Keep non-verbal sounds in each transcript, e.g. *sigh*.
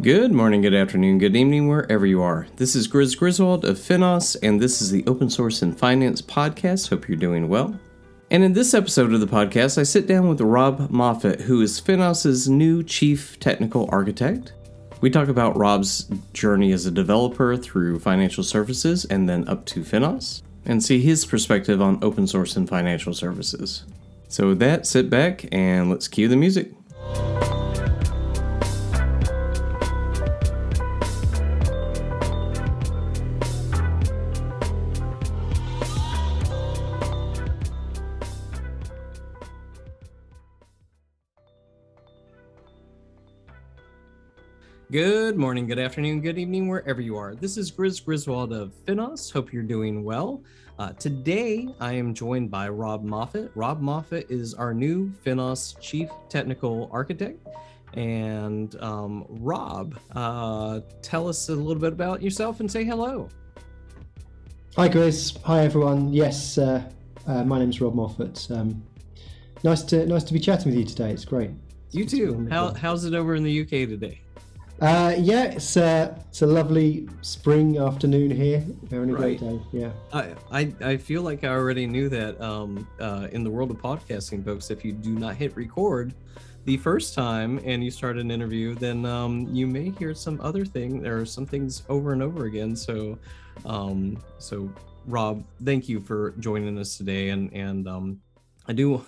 Good morning, good afternoon, good evening, wherever you are. This is Grizz Griswold of Finos, and this is the Open Source and Finance Podcast. Hope you're doing well. And in this episode of the podcast, I sit down with Rob Moffat, who is Finos's new Chief Technical Architect. We talk about Rob's journey as a developer through financial services and then up to Finos, and see his perspective on open source and financial services. So, with that, sit back and let's cue the music. Good morning, good afternoon, good evening, wherever you are. This is Grizz Griswold of Finos. Hope you're doing well. Uh, today, I am joined by Rob Moffat. Rob Moffat is our new Finos Chief Technical Architect. And um, Rob, uh, tell us a little bit about yourself and say hello. Hi, Grizz. Hi, everyone. Yes, uh, uh my name is Rob Moffat. Um, nice to nice to be chatting with you today. It's great. You too. How, how's it over in the UK today? Uh, yeah, it's uh, it's a lovely spring afternoon here. Having a right. great day. Yeah. I, I, I feel like I already knew that. Um, uh, in the world of podcasting, folks, if you do not hit record the first time and you start an interview, then um, you may hear some other thing. There are some things over and over again. So, um, so Rob, thank you for joining us today. And and um, I do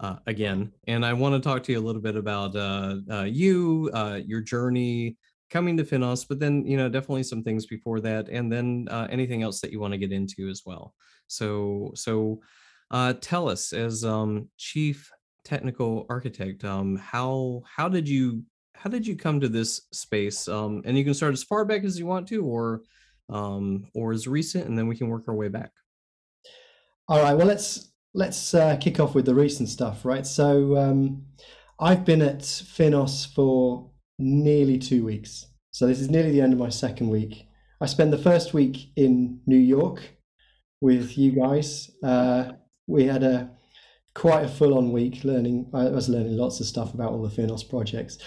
uh, again. And I want to talk to you a little bit about uh, uh, you, uh, your journey coming to Finos, but then, you know, definitely some things before that, and then uh, anything else that you want to get into as well. So, so tell us, as um, chief technical architect, um, how how did you how did you come to this space? Um, and you can start as far back as you want to, or um, or as recent, and then we can work our way back. All right. Well, let's let's uh, kick off with the recent stuff, right? So um, I've been at Finos for nearly two weeks. So this is nearly the end of my second week. I spent the first week in New York with you guys. Uh, we had a quite a full-on week learning. I was learning lots of stuff about all the Finos projects.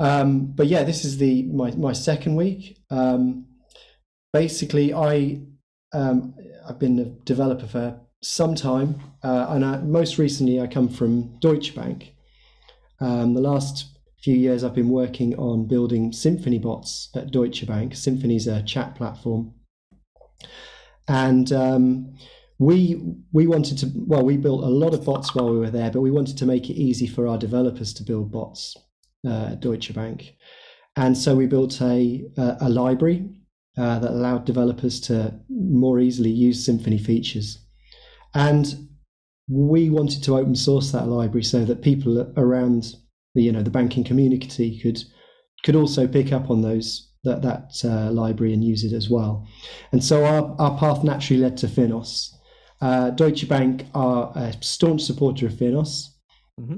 Um, but yeah, this is the my my second week. Um, basically, I um, I've been a developer for some time, uh, and I, most recently I come from Deutsche Bank. Um, the last few years I've been working on building Symphony bots at Deutsche Bank. Symphony is a chat platform, and um, we we wanted to well we built a lot of bots while we were there, but we wanted to make it easy for our developers to build bots uh, at Deutsche Bank, and so we built a a, a library uh, that allowed developers to more easily use Symphony features. And we wanted to open source that library so that people around the you know the banking community could could also pick up on those that that uh, library and use it as well. And so our, our path naturally led to Finos. Uh, Deutsche Bank are a staunch supporter of Finos. Mm-hmm.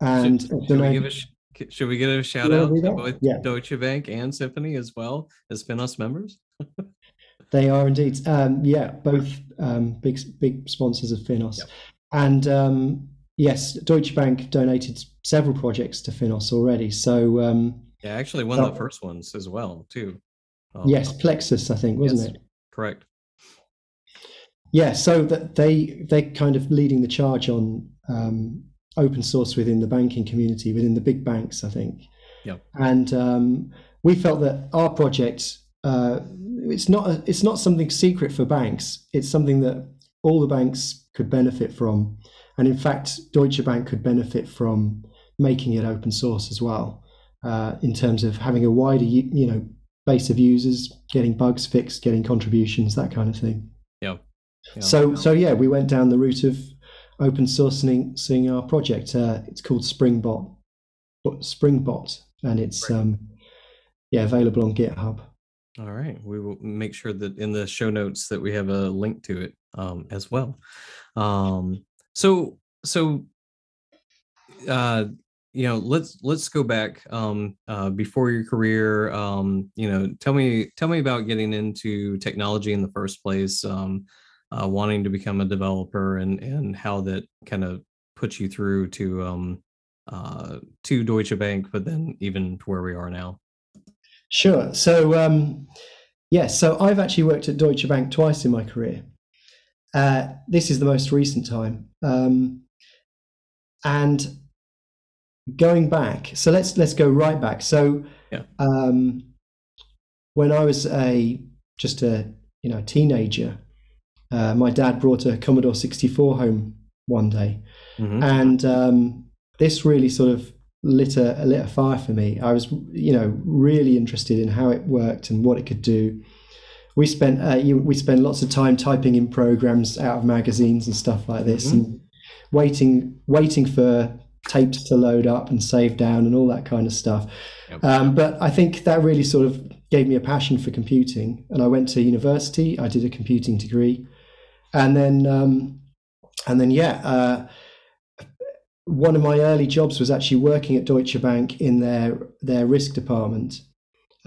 And should, should, we give a, should we give a shout out to both yeah. Deutsche Bank and Symphony as well as Finos members? *laughs* They are indeed. Um, yeah, both um, big big sponsors of Finos, yep. and um, yes, Deutsche Bank donated several projects to Finos already. So um, yeah, actually one of the first ones as well too. Um, yes, Plexus, I think, wasn't yes, it? Correct. Yeah, so that they they kind of leading the charge on um, open source within the banking community, within the big banks, I think. Yeah. And we felt that our project uh, it's not a, it's not something secret for banks. It's something that all the banks could benefit from, and in fact, Deutsche Bank could benefit from making it open source as well, uh, in terms of having a wider you know base of users, getting bugs fixed, getting contributions, that kind of thing. Yeah. yeah. So so yeah, we went down the route of open sourcing our project. Uh, it's called Springbot, Springbot, and it's um, yeah available on GitHub. All right. We will make sure that in the show notes that we have a link to it um, as well. Um, so so uh, you know, let's let's go back um, uh, before your career. Um, you know, tell me tell me about getting into technology in the first place, um, uh, wanting to become a developer, and and how that kind of puts you through to um, uh, to Deutsche Bank, but then even to where we are now. Sure. So, um, yes, yeah, so I've actually worked at Deutsche Bank twice in my career. Uh, this is the most recent time. Um, and going back, so let's let's go right back. So, yeah. um, when I was a just a you know teenager, uh, my dad brought a Commodore 64 home one day, Mhm. and um, this really sort of lit a, lit a fire for me. I was, you know, really interested in how it worked and what it could do. We spent uh, you, we spent lots of time typing in programs out of magazines and stuff like this, Mhm. and waiting waiting for tapes to load up and save down and all that kind of stuff. Yep. Um, but I think that really sort of gave me a passion for computing, and I went to university. I did a computing degree, and then um, and then yeah. Uh, one of my early jobs was actually working at Deutsche Bank in their their risk department,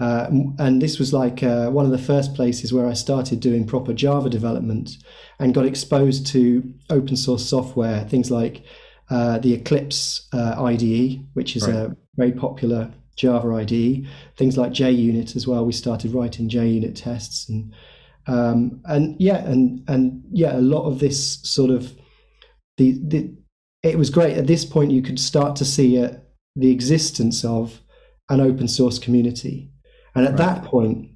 uh, and this was like uh, one of the first places where I started doing proper Java development and got exposed to open source software, things like uh, the Eclipse uh, IDE, which is Right. a very popular Java IDE. Things like JUnit as well. We started writing JUnit tests and um, and yeah, and and yeah, a lot of this sort of the the it was great. At this point, you could start to see uh, the existence of an open source community, and at Right. that point,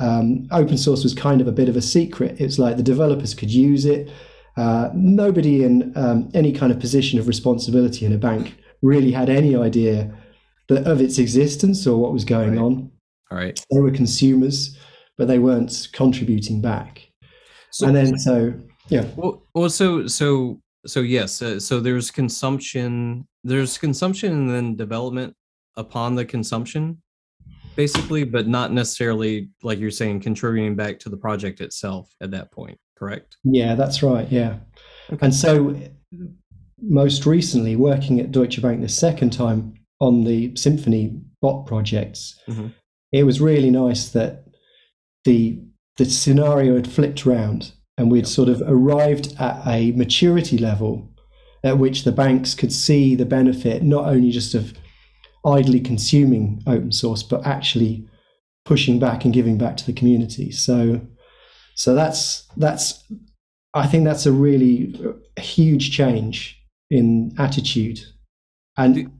um, open source was kind of a bit of a secret. It's like the developers could use it. Uh, nobody in um, any kind of position of responsibility in a bank really had any idea that, of its existence or what was going Right. on. All right. They were consumers, but they weren't contributing back. So, and then, so yeah, well, well, so so yes. Uh, so there's consumption. There's consumption and then development upon the consumption, basically, but not necessarily like you're saying contributing back to the project itself at that point. Correct. Yeah, that's right. Yeah. Okay. And so, most recently, working at Deutsche Bank the second time on the Symphony bot projects, Mhm. it was really nice that the the scenario had flipped round and we'd sort of arrived at a maturity level at which the banks could see the benefit not only just of idly consuming open source but actually pushing back and giving back to the community. So so that's that's i think that's a really huge change in attitude and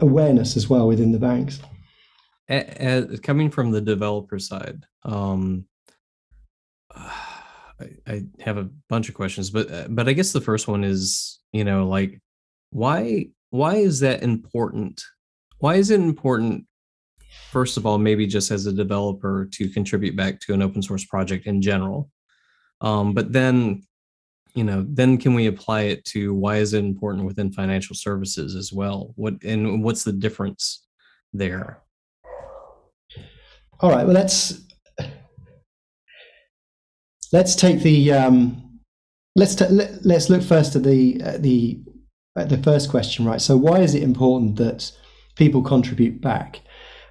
awareness as well within the banks. A- coming from the developer side, um, I, I have a bunch of questions, but uh, but I guess the first one is, you know, like why why is that important? Why is it important? First of all, maybe just as a developer to contribute back to an open source project in general, um, but then, you know, then can we apply it to why is it important within financial services as well? What and what's the difference there? All right. Well, let's let's take the um, let's let, let's look first at the at the at the first question, right? So, why is it important that people contribute back?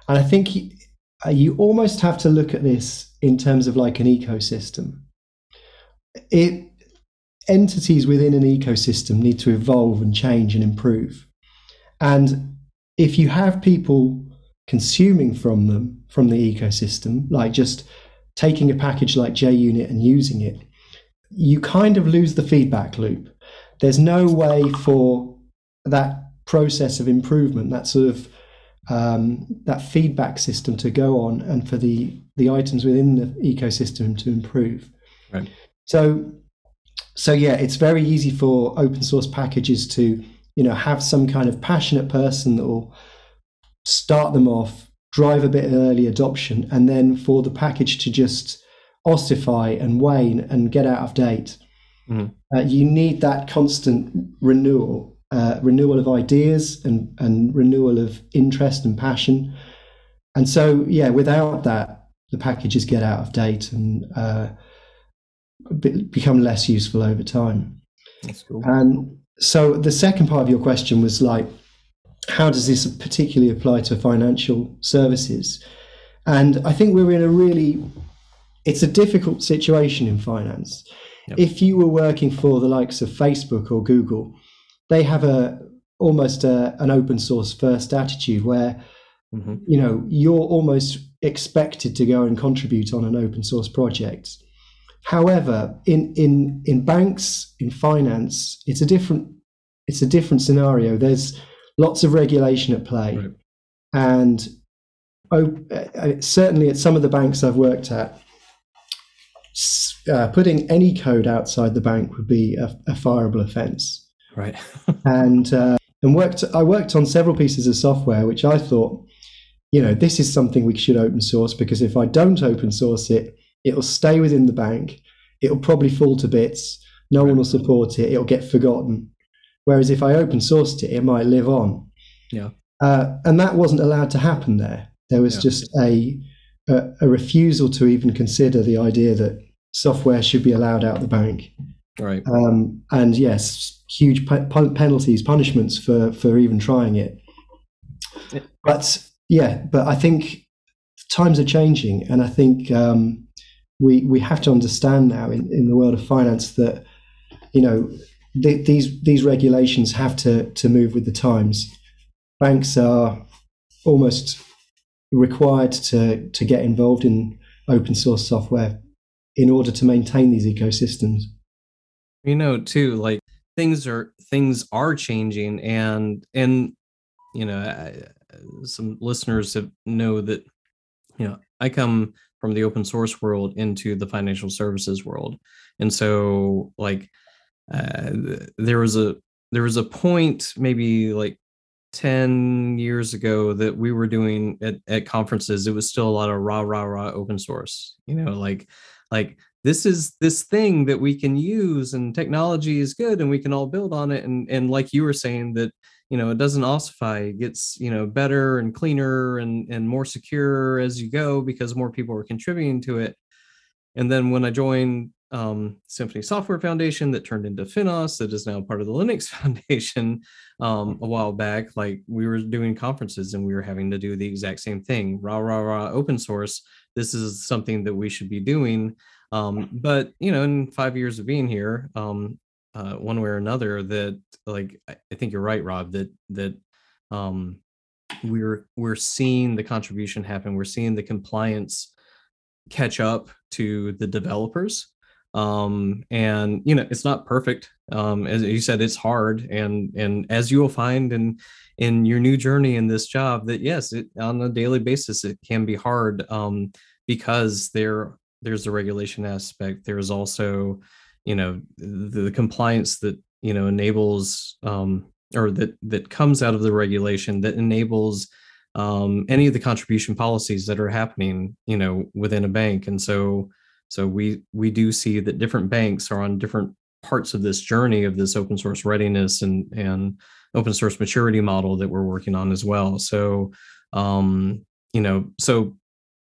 And I think y- uh, you almost have to look at this in terms of like an ecosystem. It entities within an ecosystem need to evolve and change and improve, and if you have people consuming from them from the ecosystem, like just taking a package like JUnit and using it, you kind of lose the feedback loop. There's no way for that process of improvement, that sort of um, that feedback system to go on, and for the the items within the ecosystem to improve. Right. So, so yeah, it's very easy for open source packages to you know have some kind of passionate person that will start them off, drive a bit of early adoption, and then for the package to just ossify and wane and get out of date. Mhm. Uh, you need that constant renewal, uh, renewal of ideas and, and renewal of interest and passion. And so, yeah, without that, the packages get out of date and uh, become less useful over time. That's cool. And so the second part of your question was like, how does this particularly apply to financial services? And I think we're in a really, it's a difficult situation in finance. Yep. If you were working for the likes of Facebook or Google, they have a almost a, an open source first attitude where mm-hmm. you know, you're almost expected to go and contribute on an open source project. However, in in in banks, in finance, it's a different it's a different scenario. There's lots of regulation at play, right. and oh, uh, certainly at some of the banks I've worked at, uh, putting any code outside the bank would be a, a fireable offence. Right. *laughs* and uh, and worked. I worked on several pieces of software which I thought, you know, this is something we should open source because if I don't open source it, it'll stay within the bank. It'll probably fall to bits. No right. one will support it. It'll get forgotten. Whereas if I open sourced it, it might live on. Yeah. Uh, and that wasn't allowed to happen there. There was yeah. just a, a, a refusal to even consider the idea that software should be allowed out the bank. Right. Um, and yes, huge pe- penalties, punishments for for even trying it. Yeah. But yeah, but I think times are changing, and I think um, we we have to understand now in, in the world of finance that you know th- these these regulations have to to move with the times. Banks are almost required to to get involved in open source software in order to maintain these ecosystems. You know, too, like things are things are changing, and and you know, I, some listeners have know that you know I come from the open source world into the financial services world, and so like uh, there was a there was a point maybe like 10 years ago that we were doing at, at conferences it was still a lot of rah rah rah open source you know like like this is this thing that we can use and technology is good and we can all build on it. And and like you were saying that you know it doesn't ossify it gets you know better and cleaner and and more secure as you go because more people are contributing to it. And then when i joined um, Symphony Software Foundation that turned into Finos, that is now part of the Linux *laughs* Foundation. Um, a while back, like we were doing conferences and we were having to do the exact same thing. Rah rah rah, open source. This is something that we should be doing. Um, but you know, in five years of being here, um, uh, one way or another, that like I think you're right, Rob. That that um, we're we're seeing the contribution happen. We're seeing the compliance catch up to the developers um, and you know it's not perfect. Um, as you said it's hard. And and as you will find in in your new journey in this job that yes it, on a daily basis it can be hard um, because there there's a regulation aspect. There's also you know the, the compliance that you know enables um, or that that comes out of the regulation that enables um, any of the contribution policies that are happening you know within a bank. And so so we we do see that different banks are on different parts of this journey of this open source readiness and and open source maturity model that we're working on as well. So um, you know, so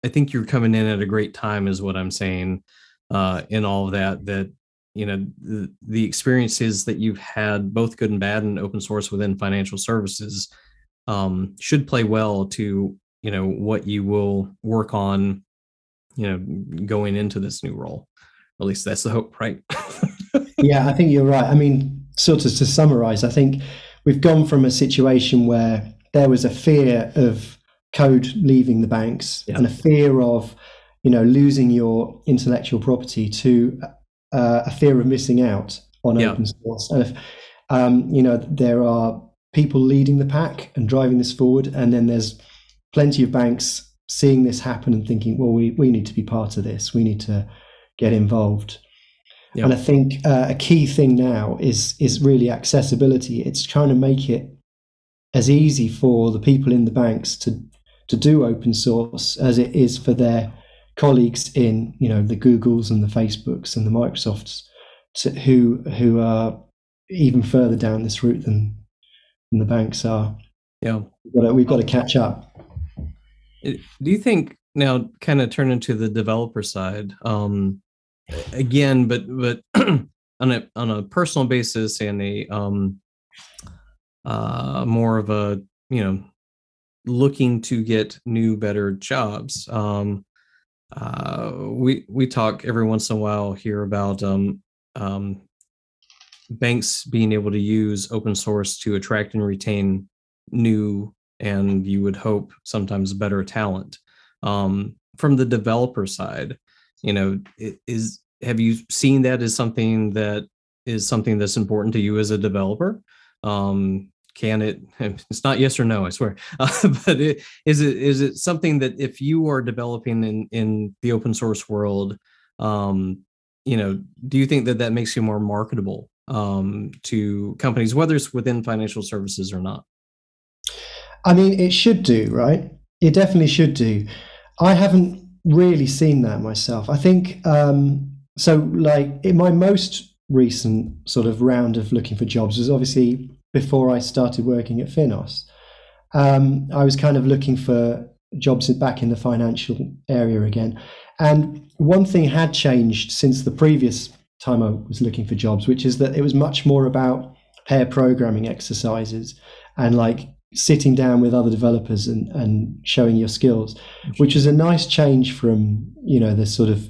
I think you're coming in at a great time, is what I'm saying. Uh, in all of that, that you know the, the experiences that you've had, both good and bad, in open source within financial services, um, should play well to you know what you will work on you know going into this new role at least that's the hope right *laughs* yeah i think you're right i mean sort of to summarize i think we've gone from a situation where there was a fear of code leaving the banks yeah. and a fear of you know losing your intellectual property to uh, a fear of missing out on yeah. open source and if um, you know there are people leading the pack and driving this forward and then there's plenty of banks seeing this happen and thinking, well, we, we need to be part of this. We need to get involved. Yep. And I think uh, a key thing now is is really accessibility. It's trying to make it as easy for the people in the banks to to do open source as it is for their colleagues in you know the Googles and the Facebooks and the Microsofts to, who who are even further down this route than, than the banks are. Yeah, we've got to, we've got to catch up. Do you think now, kind of turn into the developer side um, again, but but *clears throat* on a on a personal basis and a um, uh, more of a you know looking to get new better jobs. Um, uh, we we talk every once in a while here about um, um, banks being able to use open source to attract and retain new and you would hope sometimes better talent. Um, from the developer side, you know, is have you seen that as something that is something that's important to you as a developer? Um, can it? *laughs* It's not yes or no, I swear. Uh, *laughs* but it, is it is it something that if you are developing in in the open source world, um, you know, do you think that that makes you more marketable um, to companies, whether it's within financial services or not? I mean, it should do, right? It definitely should do. I haven't really seen that myself. I think um, so. Like in my most recent sort of round of looking for jobs was obviously before I started working at Finos. Um, I was kind of looking for jobs back in the financial area again, and one thing had changed since the previous time I was looking for jobs, which is that it was much more about pair programming exercises and like sitting down with other developers and, and showing your skills, which is a nice change from, you know, the sort of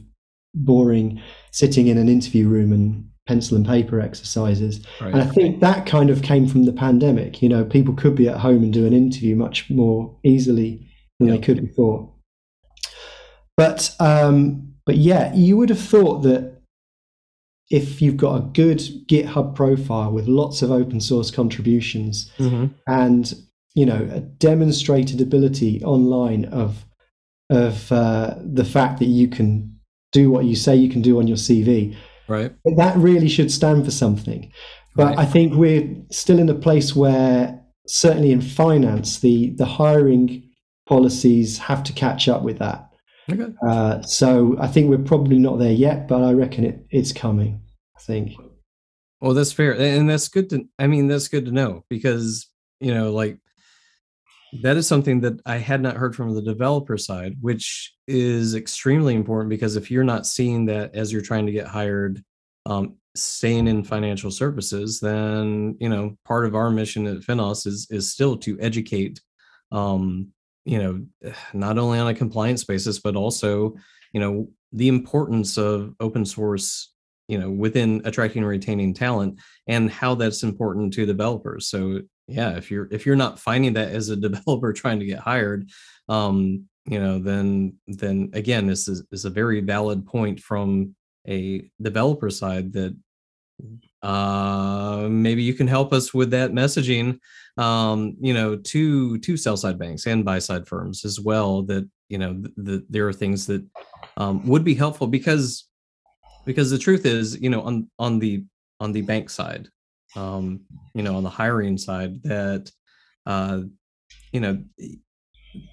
boring sitting in an interview room and pencil and paper exercises. Right. And I think that kind of came from the pandemic. You know, people could be at home and do an interview much more easily than yep. they could before. But um, but yeah, you would have thought that if you've got a good GitHub profile with lots of open source contributions mm-hmm. and you know a demonstrated ability online of of uh, the fact that you can do what you say you can do on your CV, right? That really should stand for something. But right. I think we're still in a place where certainly in finance, the the hiring policies have to catch up with that. Okay. Uh, so I think we're probably not there yet, but I reckon it, it's coming. I think. Well, that's fair, and that's good to. I mean, that's good to know because you know, like that is something that I had not heard from the developer side, which is extremely important because if you're not seeing that as you're trying to get hired, um, staying in financial services, then you know part of our mission at Finos is is still to educate, um, you know, *sighs* not only on a compliance basis but also, you know, the importance of open source you know within attracting and retaining talent and how that's important to developers. So yeah if you're if you're not finding that as a *laughs* developer trying to get hired um you know then then again this is, is a very valid point from a developer side that uh maybe you can help us with that messaging um you know to to sell side banks and buy side firms as well that you know th- th- there are things that um, would be helpful because because the truth is you know on on the on the bank side um, you know, on the hiring side that, uh, you know,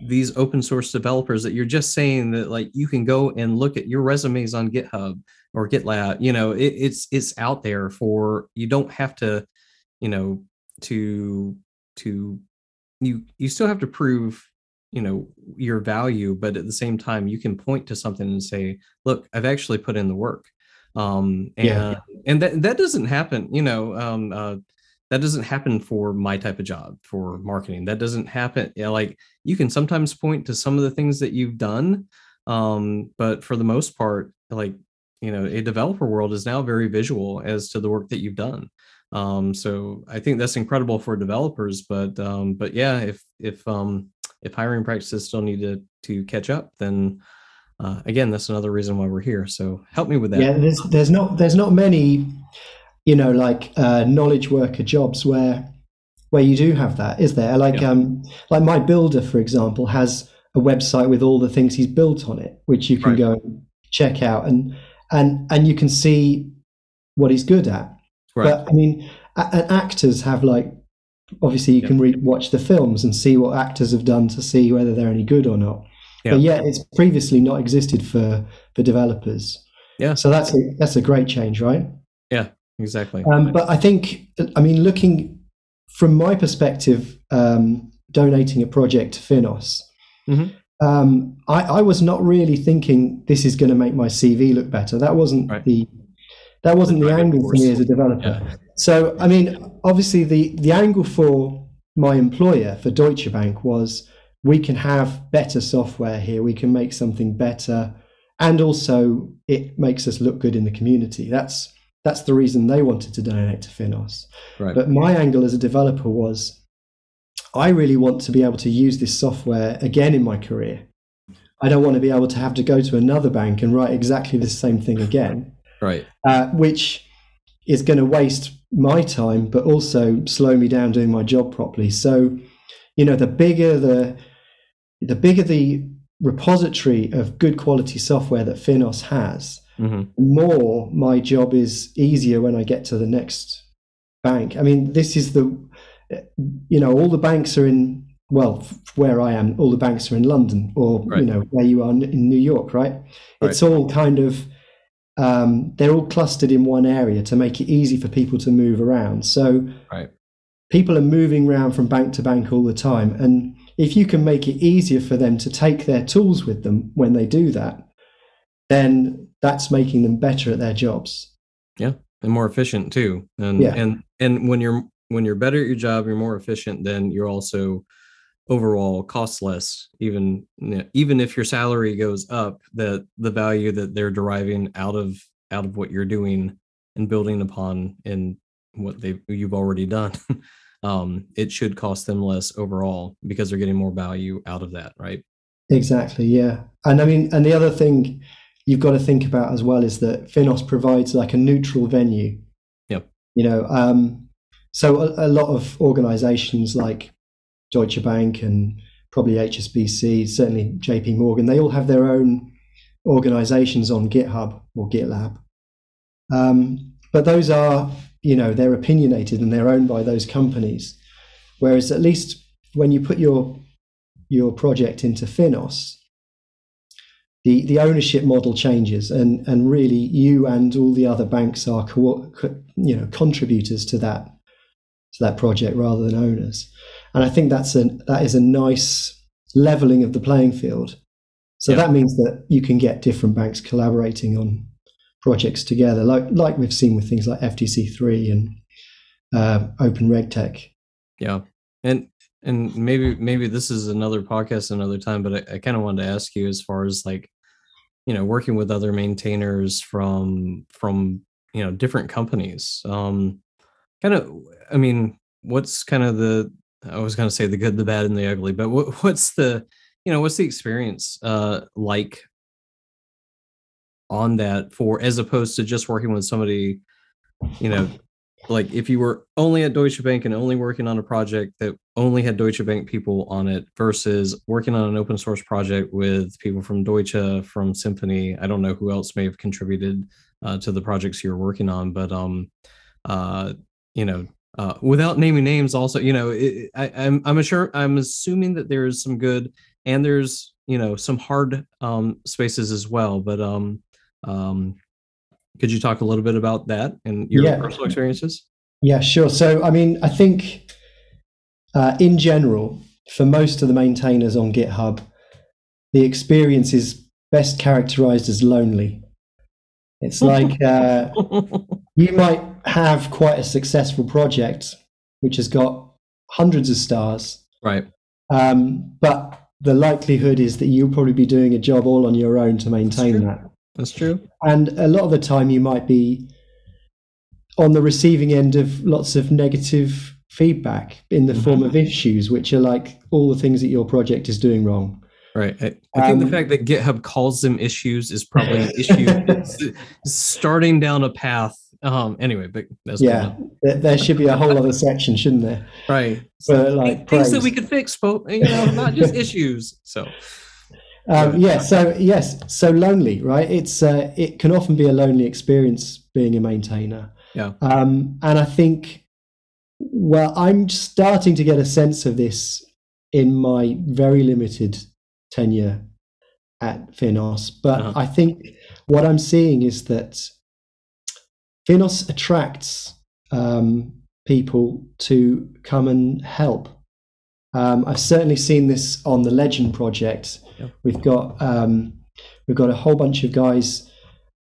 these open source developers that you're just saying that like you can go and look at your resumes on GitHub or GitLab, you know, it, it's it's out there for you don't have to, you know, to to you you still have to prove you know your value but at the same time you can point to something and say look i've actually put in the work um and yeah. and that that doesn't happen you know um uh that doesn't happen for my type of job for marketing that doesn't happen you know, like you can sometimes point to some of the things that you've done um but for the most part like you know a developer world is now very visual as to the work that you've done um so i think that's incredible for developers but um but yeah if if um if hiring practices still need to to catch up then uh, again, that's another reason why we're here. So help me with that. Yeah, there's there's not there's not many, you know, like uh, knowledge worker jobs where where you do have that, is there? Like yeah. um like my builder, for example, has a website with all the things he's built on it, which you can right. go and check out, and and and you can see what he's good at. Right. But I mean, and actors have like obviously you yeah. can re- watch the films and see what actors have done to see whether they're any good or not. Yeah. But yet it's previously not existed for for developers. Yeah. So that's a, that's a great change, right? Yeah, exactly. Um, but I think, I mean, looking from my perspective, um, donating a project to Finos, mm-hmm. um, I, I, was not really thinking this is going to make my CV look better. That wasn't right. the that wasn't the, the angle for me as a developer. Yeah. So, I mean, obviously, the the angle for my employer for Deutsche Bank was we can have better software here. We can make something better, and also it makes us look good in the community. That's that's the reason they wanted to donate to Finos. Right. But my angle as a developer was, I really want to be able to use this software again in my career. I don't want to be able to have to go to another bank and write exactly the same thing again. Right. Uh, which is going to waste my time, but also slow me down doing my job properly. So, you know, the bigger the the bigger the repository of good quality software that Finos has, hmm the more my job is easier when I get to the next bank. I mean, this is the, you know, all the banks are in, well, where I am, all the banks are in London or, Right. you know, where you are in in New York, right? It's all kind of, um, they're all clustered in one area to make it easy for people to move around. So Right. people are moving around from bank to bank all the time. And if you can make it easier for them to take their tools with them when they do that, then that's making them better at their jobs. Yeah, and more efficient too and Yeah. and and when you're when you're better at your job you're more efficient then you're also overall cost less even you know, even if your salary goes up that the value that they're deriving out of out of what you're doing and building upon in what they you've already done *laughs* um it should cost them less overall because they're getting more value out of that right Exactly, yeah. And I mean, and the other thing you've got to think about as well is that Finos provides like a neutral venue. Yep. You know, um, so a, a lot of organizations like Deutsche Bank and probably HSBC, certainly JP Morgan, they all have their own organizations on GitHub or GitLab. Um, but those are, you know, they're opinionated and they're owned by those companies. Whereas at least when you put your your project into Finos, the the ownership model changes, and and really you and all the other banks are co- co- you know contributors to that to that project rather than owners, and I think that's a that is a nice leveling of the playing field. So Yeah. that means that you can get different banks collaborating on projects together, like like we've seen with things like FDC three and uh, Open RegTech. Yeah, and and maybe maybe this is another podcast another time, but I, I kind of wanted to ask you as far as like, you know, working with other maintainers from from you know different companies. Um, kind of, I mean, what's kind of the I was going to say the good, the bad, and the ugly, but what, what's the you know what's the experience uh like on that for as opposed to just working with somebody you know like if you were only at Deutsche Bank and only working on a project that only had Deutsche Bank people on it versus working on an open source project with people from Deutsche, from Symphony. I don't know who else may have contributed uh, to the projects you're working on, but um, uh, you know, uh, without naming names, also, you know, it, I, I'm I'm sure I'm assuming that there's some good and there's you know some hard um, spaces as well, but um, um, could you talk a little bit about that and your Yeah. personal experiences? Yeah, sure. So, I mean, I think uh, in general, for most of the maintainers on GitHub, the experience is best characterized as lonely. It's *laughs* like uh, you might have quite a successful project which has got hundreds of stars, right. um, but the likelihood is that you'll probably be doing a job all on your own to maintain that. That's true. And a lot of the time, you might be on the receiving end of lots of negative feedback in the form of issues, which are like all the things that your project is doing wrong. Right. I, I think the Um, fact that GitHub calls them issues is probably an issue *laughs* starting down a path. Um. Anyway, but that's Yeah, there, there should be a whole other section, shouldn't there? right. So, like things that we could fix, but you know, not just issues. So Um, yeah. So yes, so lonely, right? It's uh, it can often be a lonely experience being a maintainer. Yeah. Um, and I think, well, I'm starting to get a sense of this in my very limited tenure at Finos, but Uh-huh. I think what I'm seeing is that Finos attracts um, people to come and help. Um, I've certainly seen this on the Legend project. Yep. We've got um, we've got a whole bunch of guys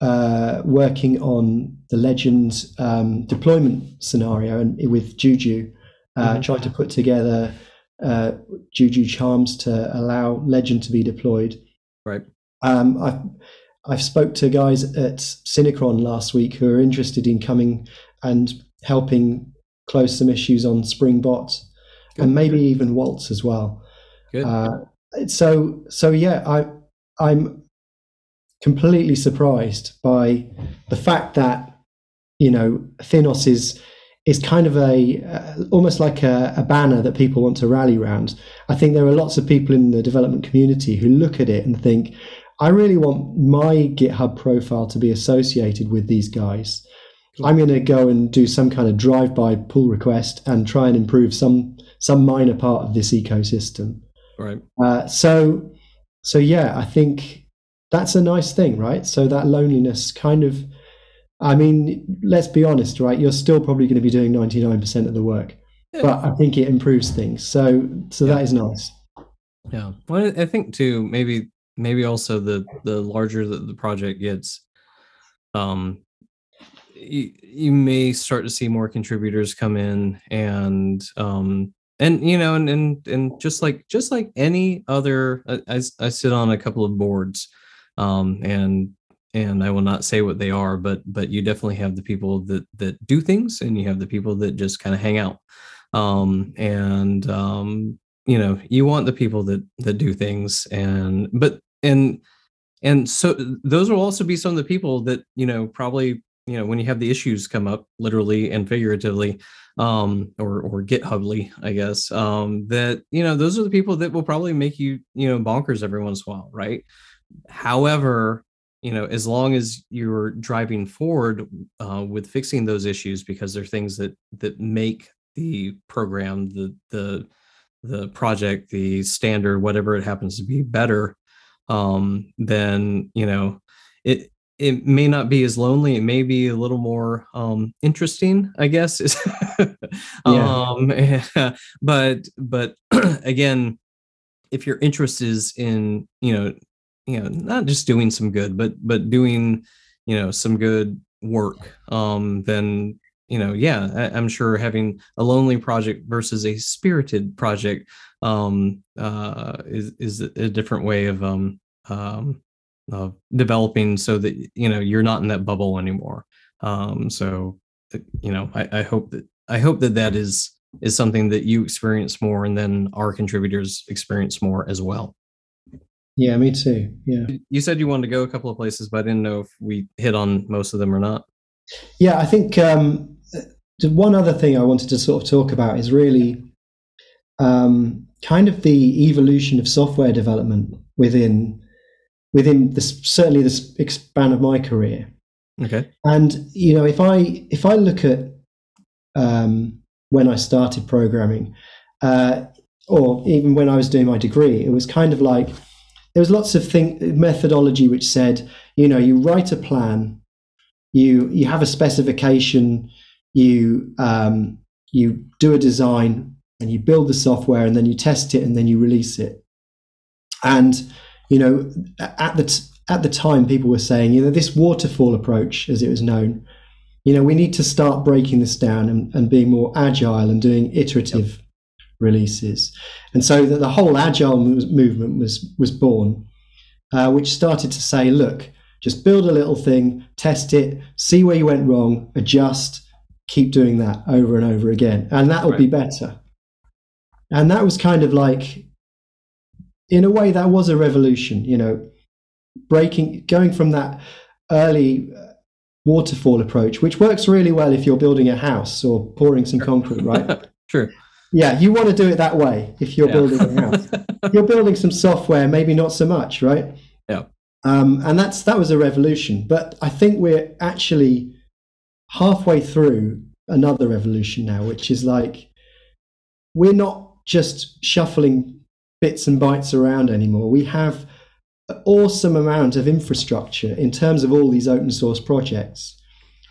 uh, working on the Legend um, deployment scenario and with Juju, uh, Mhm. trying to put together uh, Juju charms to allow Legend to be deployed. right. Um, I've I've spoke to guys at Synchron last week who are interested in coming and helping close some issues on Spring Bot. Good. and maybe even Waltz as well. Good. Uh, so so yeah, I I'm completely surprised by the fact that you know Finos is is kind of a uh, almost like a, a, banner that people want to rally around. I think there are lots of people in the development community who look at it and think, I really want my GitHub profile to be associated with these guys. I'm going to go and do some kind of drive-by pull request and try and improve some some minor part of this ecosystem. Right. Uh, so, so yeah, I think that's a nice thing, right? So that loneliness kind of, I mean, let's be honest, right? You're still probably going to be doing 99% of the work, yeah. but I think it improves things. So, so yeah. that is nice. Yeah. Well, I think too, maybe, maybe also the the larger that the project gets, um, you, you may start to see more contributors come in and um and you know and and, and just like just like any other I, I sit on a couple of boards um and and i will not say what they are but but you definitely have the people that that do things and you have the people that just kind of hang out. Um and um you know you want the people that that do things and but and and so those will also be some of the people that you know probably you know when you have the issues come up literally and figuratively um or or githubly i guess um that you know those are the people that will probably make you you know bonkers every once in a while right? However you know as long as you're driving forward uh, with fixing those issues because they're things that that make the program the the the project the standard whatever it happens to be better um then you know it it may not be as lonely. It may be a little more um, interesting, I guess. *laughs* um, *laughs* but but *clears throat* again, if your interest is in you know you know not just doing some good, but but doing you know some good work, um, then you know yeah, I, am sure having a lonely project versus a spirited project um, uh, is is a different way of um, um, uh, developing so that you know you're not in that bubble anymore. Um, so uh, you know I, I, hope that i hope that that is is something that you experience more and then our contributors experience more as well. Yeah me too. Yeah. You said you wanted to go a couple of places but i didn't know if we hit on most of them or not. Yeah i think um, one other thing i wanted to sort of talk about is really um, kind of the evolution of software development within within this certainly the span of my career. Okay. And you know, if I if I look at um, when I started programming, uh, or even when I was doing my degree, it was kind of like there was lots of thing methodology which said, you know, you write a plan, you you have a specification, you um, you do a design, and you build the software, and then you test it, and then you release it. And you know, at the t- at the time, people were saying, you know, this waterfall approach, as it was known, you know, we need to start breaking this down and, and being more agile and doing iterative yep. releases. And so the, the whole agile movement was was born, uh, which started to say, look, just build a little thing, test it, see where you went wrong, adjust, keep doing that over and over again, and that will right. be better. And that was kind of like in a way, that was a revolution. You know, breaking, going from that early uh, waterfall approach, which works really well if you're building a house or pouring some concrete, right? *laughs* True. Yeah, you want to do it that way if you're yeah. building a house. *laughs* you're building some software, maybe not so much, right? Yeah. Um, and that's that was a revolution. But I think we're actually halfway through another revolution now, which is like we're not just shuffling bits and bytes around anymore. We have an awesome amount of infrastructure in terms of all these open source projects.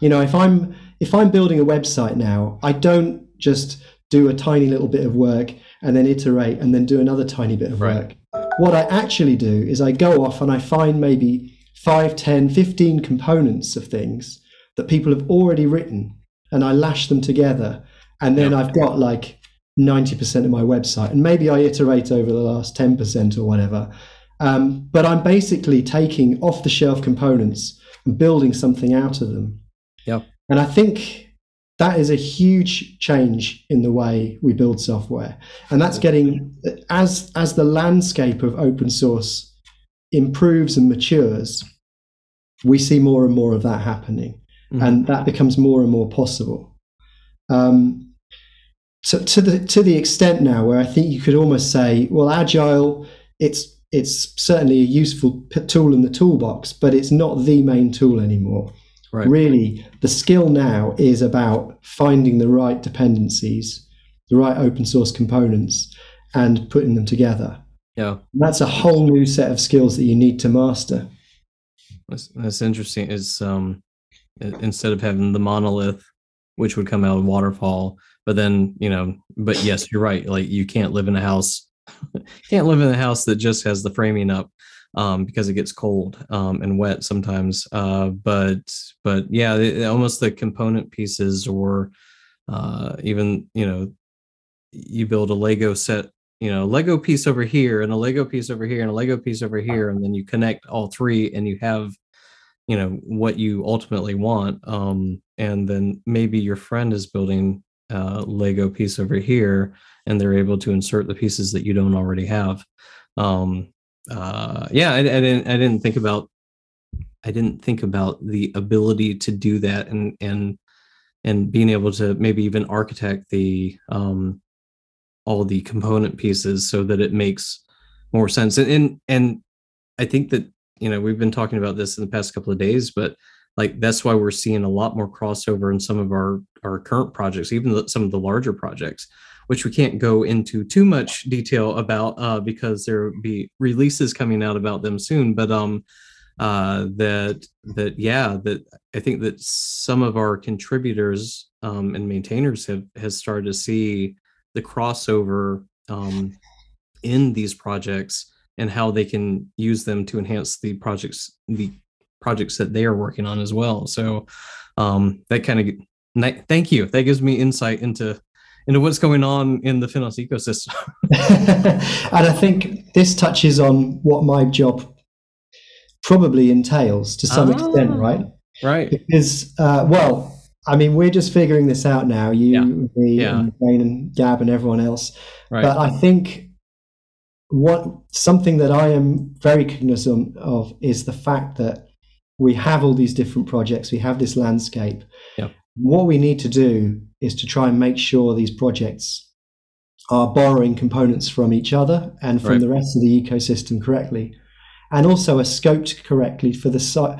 You know, if I'm if I'm building a website now, I don't just do a tiny little bit of work and then iterate and then do another tiny bit of right. work. What I actually do is I go off and I find maybe 5, 10, 15 components of things that people have already written and I lash them together. And then I've got like 90% of my website. And maybe I iterate over the last 10% or whatever. Um, but I'm basically taking off the shelf components and building something out of them. Yeah. And I think that is a huge change in the way we build software, and that's getting as as the landscape of open source improves and matures. We see more and more of that happening, mm-hmm. and that becomes more and more possible. Um, to, to the to the extent now where I think you could almost say, well, agile, it's it's certainly a useful tool in the toolbox, but it's not the main tool anymore. Right. Really, the skill now is about finding the right dependencies, the right open source components, and putting them together. Yeah, and that's a whole new set of skills that you need to master. That's, that's interesting. Is um, instead of having the monolith, which would come out of waterfall, but then you know but yes you're right like you can't live in a house *laughs* can't live in a house that just has the framing up um, because it gets cold um, and wet sometimes uh, but but yeah it, almost the component pieces or uh, even you know you build a lego set you know lego piece over here and a lego piece over here and a lego piece over here and then you connect all three and you have you know what you ultimately want um, and then maybe your friend is building uh, Lego piece over here, and they're able to insert the pieces that you don't already have. Um, uh, yeah, I, I, didn't. I didn't think about. I didn't think about the ability to do that, and and and being able to maybe even architect the um, all the component pieces so that it makes more sense. And and, and I think that you know we've been talking about this in the past couple of days, but like that's why we're seeing a lot more crossover in some of our our current projects even some of the larger projects which we can't go into too much detail about uh, because there will be releases coming out about them soon but um uh that that yeah that i think that some of our contributors um and maintainers have has started to see the crossover um in these projects and how they can use them to enhance the projects the projects that they are working on as well. So um, that kind of thank you. That gives me insight into into what's going on in the Finos ecosystem. *laughs* and I think this touches on what my job probably entails to some extent, ah, right? Right. Because, uh, well, I mean, we're just figuring this out now. You, yeah. me, yeah. and Wayne and Gab and everyone else. Right. But I think what something that I am very cognizant of is the fact that we have all these different projects, we have this landscape. Yeah. What we need to do is to try and make sure these projects are borrowing components from each other and from right. the rest of the ecosystem correctly, and also are scoped correctly for the site.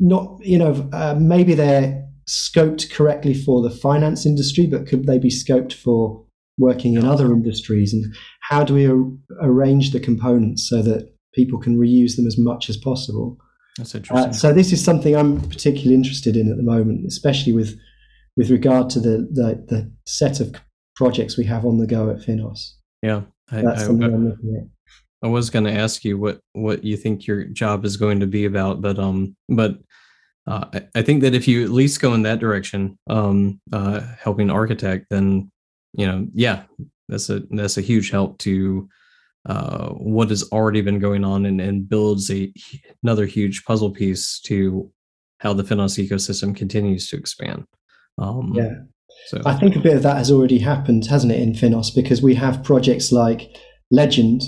Not, you know, uh, maybe they're scoped correctly for the finance industry, but could they be scoped for working in other industries? And how do we ar- arrange the components so that people can reuse them as much as possible? That's uh, interesting. Uh, so this is something I'm particularly interested in at the moment, especially with with regard to the the, the set of projects we have on the go at Finos. Yeah, I, that's I, something I, am looking at. I was going to ask you what what you think your job is going to be about, but um, but uh, I, I think that if you at least go in that direction, um, uh, helping architect, then you know, yeah, that's a that's a huge help to uh, what has already been going on and, and builds a another huge puzzle piece to how the Finos ecosystem continues to expand. Um, yeah. So I think a bit of that has already happened, hasn't it, in Finos? Because we have projects like Legend,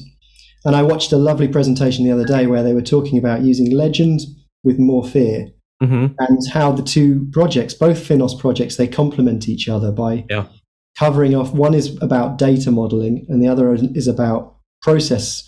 and I watched a lovely presentation the other day where they were talking about using Legend with Morphir. Mm-hmm. And how the two projects, both Finos projects, they complement each other by yeah. covering off. One is about data modeling, and the other is about process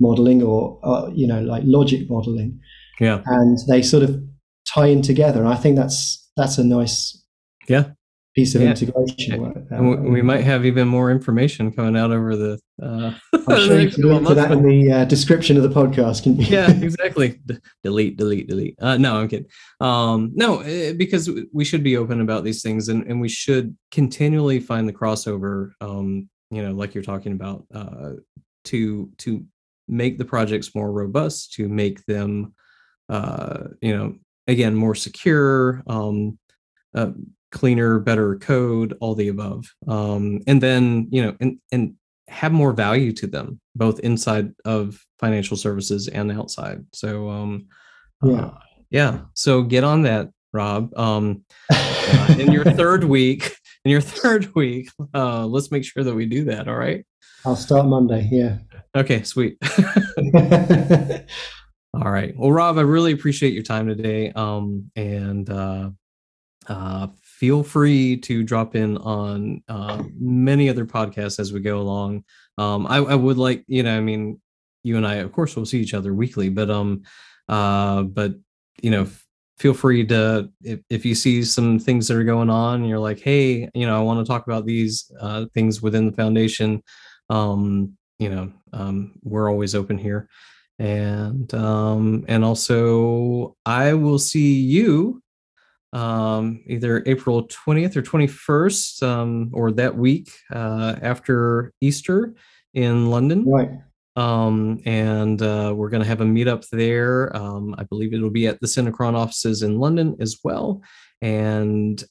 modeling or uh, you know like logic modeling yeah and they sort of tie in together and i think that's that's a nice yeah. Piece of yeah. integration work and we might have even more information coming out over the uh i'm sure *laughs* you can link to that in the uh, description of the podcast can you? Yeah *laughs* exactly. D- delete delete delete. Uh no i'm kidding. Um no eh, because we should be open about these things and, and we should continually find the crossover um you know like you're talking about uh to to make the projects more robust, to make them, uh, you know, again more secure, um, uh, cleaner, better code, all the above, um, and then you know, and and have more value to them, both inside of financial services and outside. So, um, yeah. Uh, yeah. So get on that. Rob. Um, uh, in your *laughs* third week, in your third week, uh, let's make sure that we do that. All right. I'll start Monday. Yeah. Okay. Sweet. *laughs* *laughs* all right. Well, Rob, I really appreciate your time today. Um, and uh, uh, feel free to drop in on uh, many other podcasts as we go along. Um, I, I would like, you know, I mean, you and I, of course, we'll see each other weekly, but um, uh, but you know, feel free to if, if you see some things that are going on, and you're like, hey, you know, I want to talk about these uh, things within the foundation. Um, you know, um, we're always open here, and um, and also I will see you um, either April 20th or 21st, um, or that week uh, after Easter in London. Right um, and uh, we're going to have a meetup there. Um, I believe it'll be at the Synechron offices in London as well. And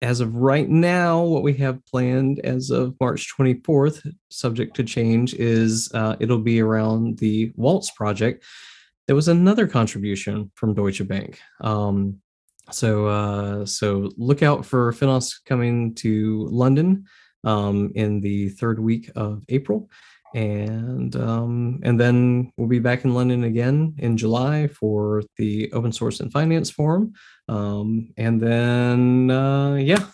as of right now, what we have planned as of March 24th, subject to change, is uh, it'll be around the Waltz project. There was another contribution from Deutsche Bank. Um, so uh, so look out for Finos coming to London um, in the third week of April and um, and then we'll be back in London again in July for the Open Source and Finance Forum, um, and then uh, yeah,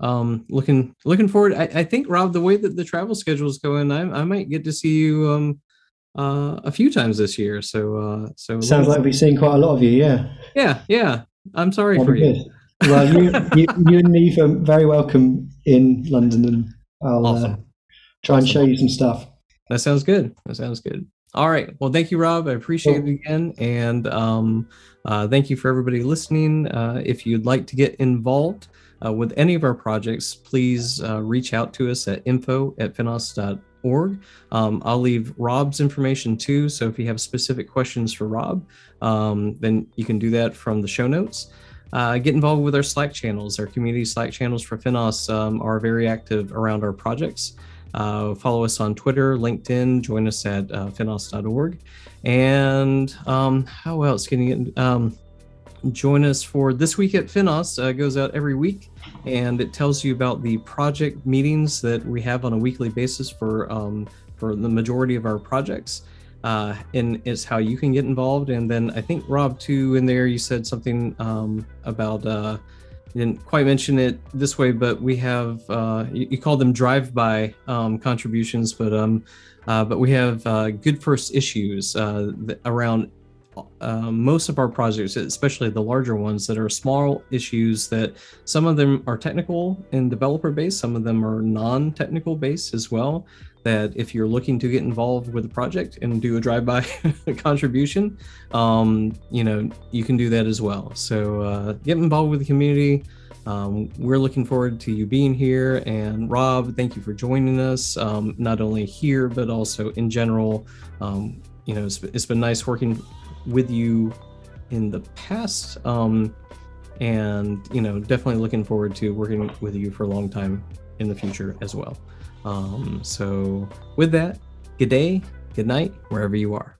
um, looking looking forward. I, I, think Rob, the way that the travel schedule is going, I, I might get to see you um, uh, a few times this year. So uh, so sounds like we've seen quite a lot of you. Yeah. Yeah, yeah. I'm sorry That'd for you. Good. Well, you, you, you and me are very welcome in London, and I'll uh, awesome. try and show you some stuff. That sounds good. That sounds good. All right. Well, thank you, Rob. I appreciate it again. And um, uh, thank you for everybody listening. Uh, if you'd like to get involved uh, with any of our projects, please uh, reach out to us at info at finos.org. Um, I'll leave Rob's information too. So if you have specific questions for Rob, um, then you can do that from the show notes. Uh, get involved with our Slack channels. Our community Slack channels for Finos um, are very active around our projects. Uh, follow us on Twitter, LinkedIn, join us at uh, finos.org. And um, how else can you um, join us for This Week at Finos? Uh, goes out every week and it tells you about the project meetings that we have on a weekly basis for, um, for the majority of our projects. Uh, and it's how you can get involved. And then I think Rob too in there you said something um, about uh, didn't quite mention it this way, but we have uh, you, you call them drive-by um, contributions, but um, uh, but we have uh, good first issues uh, around uh, most of our projects, especially the larger ones that are small issues that some of them are technical and developer based, some of them are non-technical based as well that if you're looking to get involved with a project and do a drive-by *laughs* contribution, um, you know, you can do that as well. So uh, get involved with the community. Um, we're looking forward to you being here. And Rob, thank you for joining us, um, not only here, but also in general. Um, you know, it's, it's been nice working with you in the past. Um, and, you know, definitely looking forward to working with you for a long time in the future as well. Um, so, with that, good day, good night, wherever you are.